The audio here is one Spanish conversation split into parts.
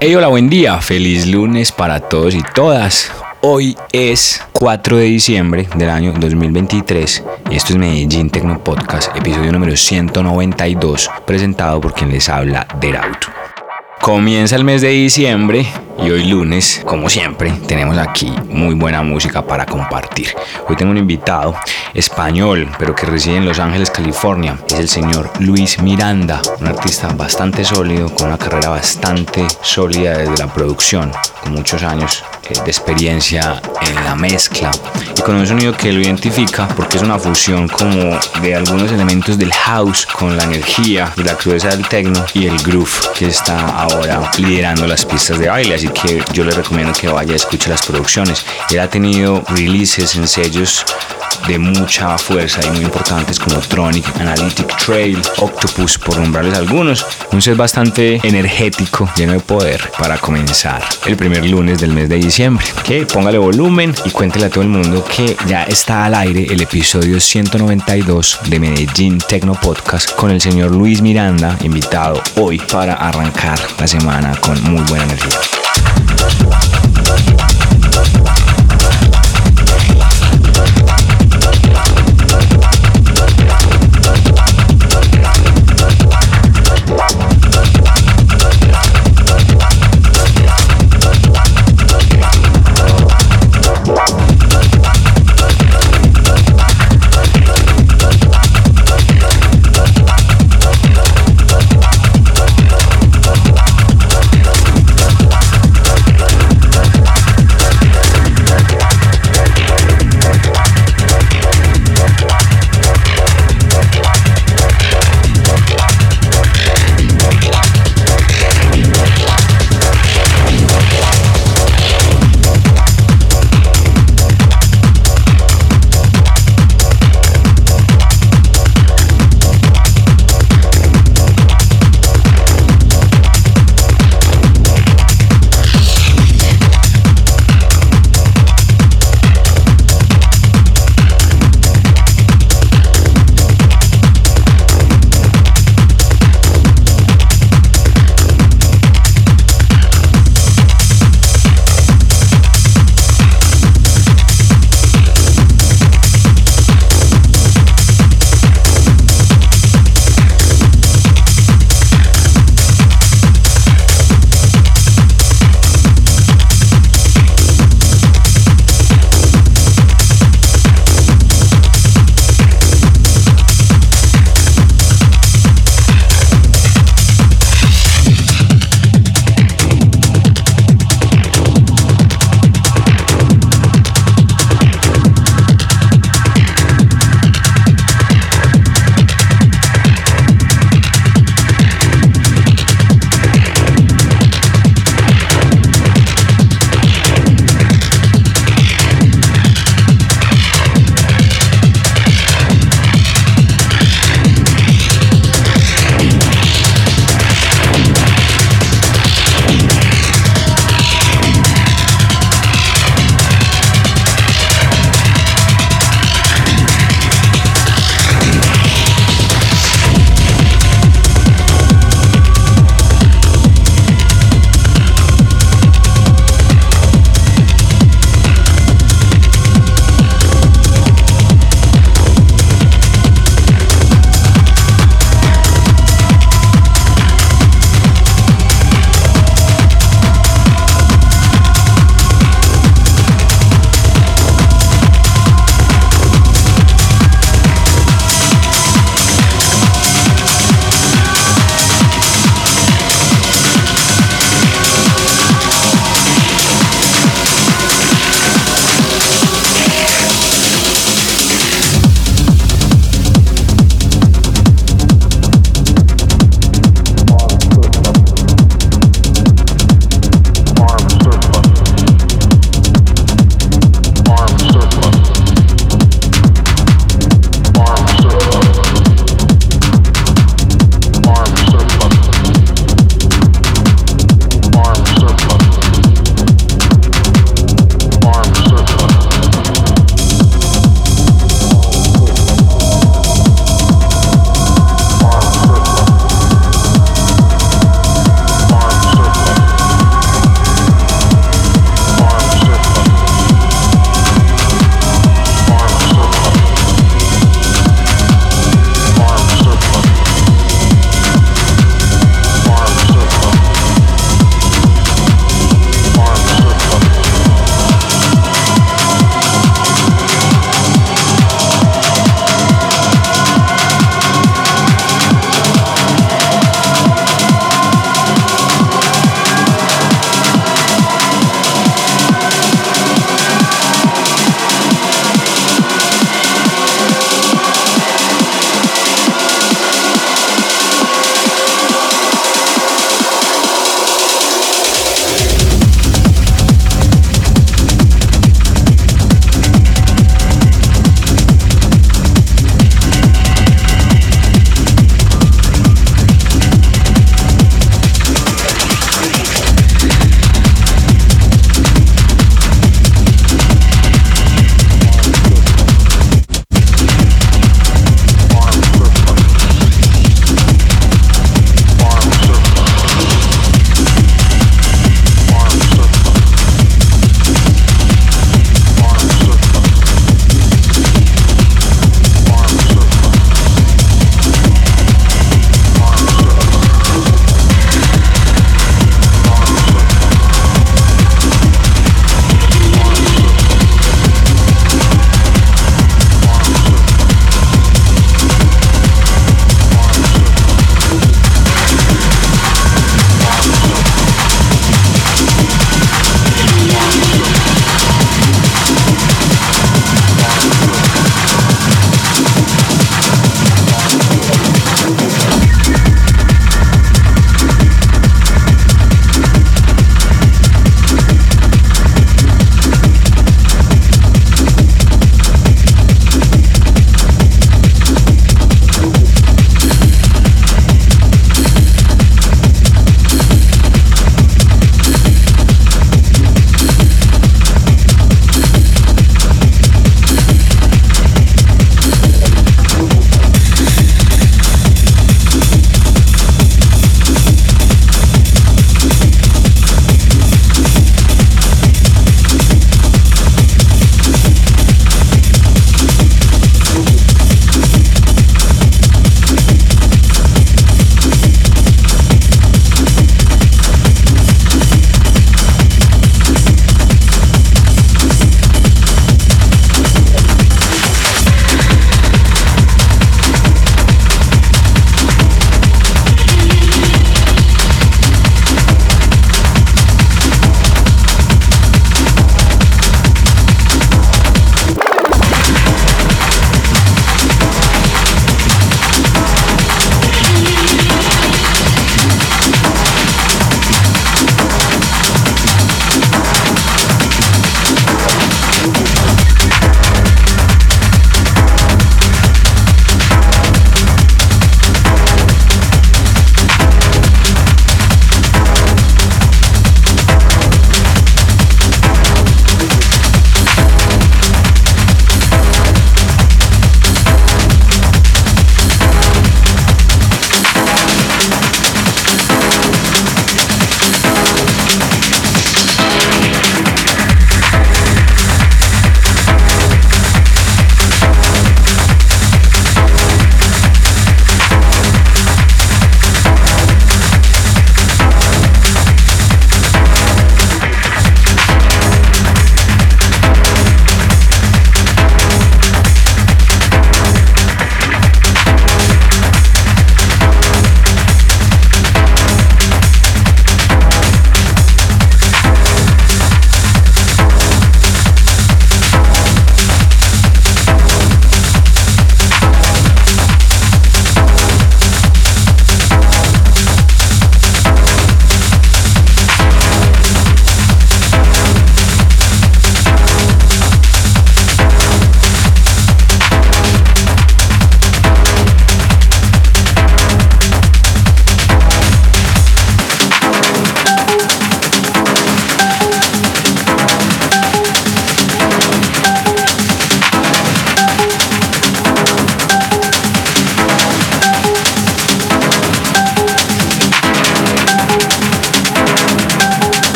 Hey, hola, buen día. Feliz lunes para todos y todas. Hoy es 4 de diciembre del año 2023 y esto es Medellín Tecno Podcast, episodio número 192, presentado por quien les habla, Derauto. Comienza el mes de diciembre y hoy lunes, como siempre, tenemos aquí muy buena música para compartir. Hoy tengo un invitado español, pero que reside en Los Ángeles, California. Es el señor Luis Miranda, un artista bastante sólido, con una carrera bastante sólida desde la producción, con muchos años de experiencia en la mezcla y con un sonido que lo identifica porque es una fusión como de algunos elementos del house con la energía y la crudeza del techno y el groove que está ahora liderando las pistas de baile. Así que yo le recomiendo que vaya a escuchar las producciones. Él ha tenido releases en sellos de mucha fuerza y muy importantes como Tronic, Analytic Trail, Octopus, por nombrarles algunos. Un set bastante energético, lleno de poder para comenzar el primer lunes del mes de diciembre. Que póngale volumen y cuéntele a todo el mundo que ya está al aire el episodio 192 de Medellín Tecno Podcast con el señor Luis Miranda, invitado hoy para arrancar la semana con muy buena energía.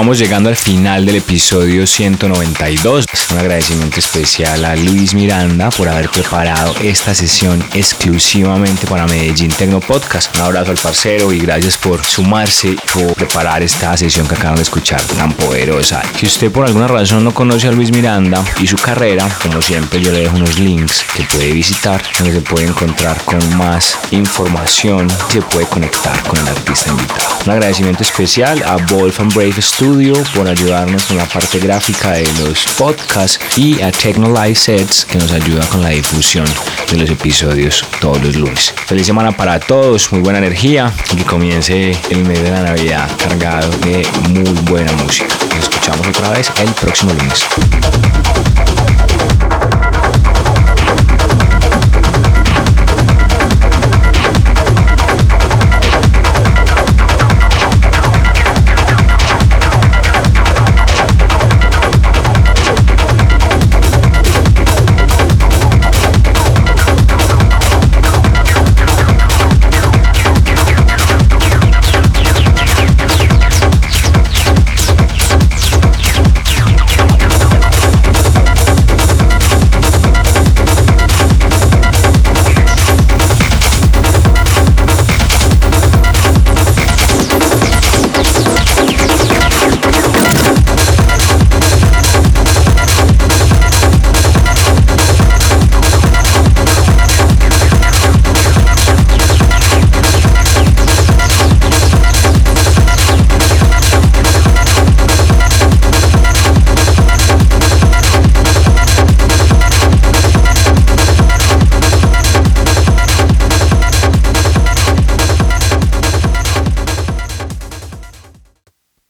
Vamos llegando al final del episodio 192. Un agradecimiento especial a Luis Miranda por haber preparado esta sesión exclusivamente para Medellín Tecno Podcast. Un abrazo al parcero y gracias por sumarse, por preparar esta sesión que acaban de escuchar tan poderosa. Si usted por alguna razón no conoce a Luis Miranda y su carrera, como siempre yo le dejo unos links que puede visitar donde se puede encontrar con más información y se puede conectar con el artista invitado. Un agradecimiento especial a Wolf and Brave Studio por ayudarnos con la parte gráfica de los podcasts y a Techno Live Sets que nos ayuda con la difusión de los episodios todos los lunes. Feliz semana para todos, muy buena energía y que comience el mes de la Navidad cargado de muy buena música. Nos escuchamos otra vez el próximo lunes.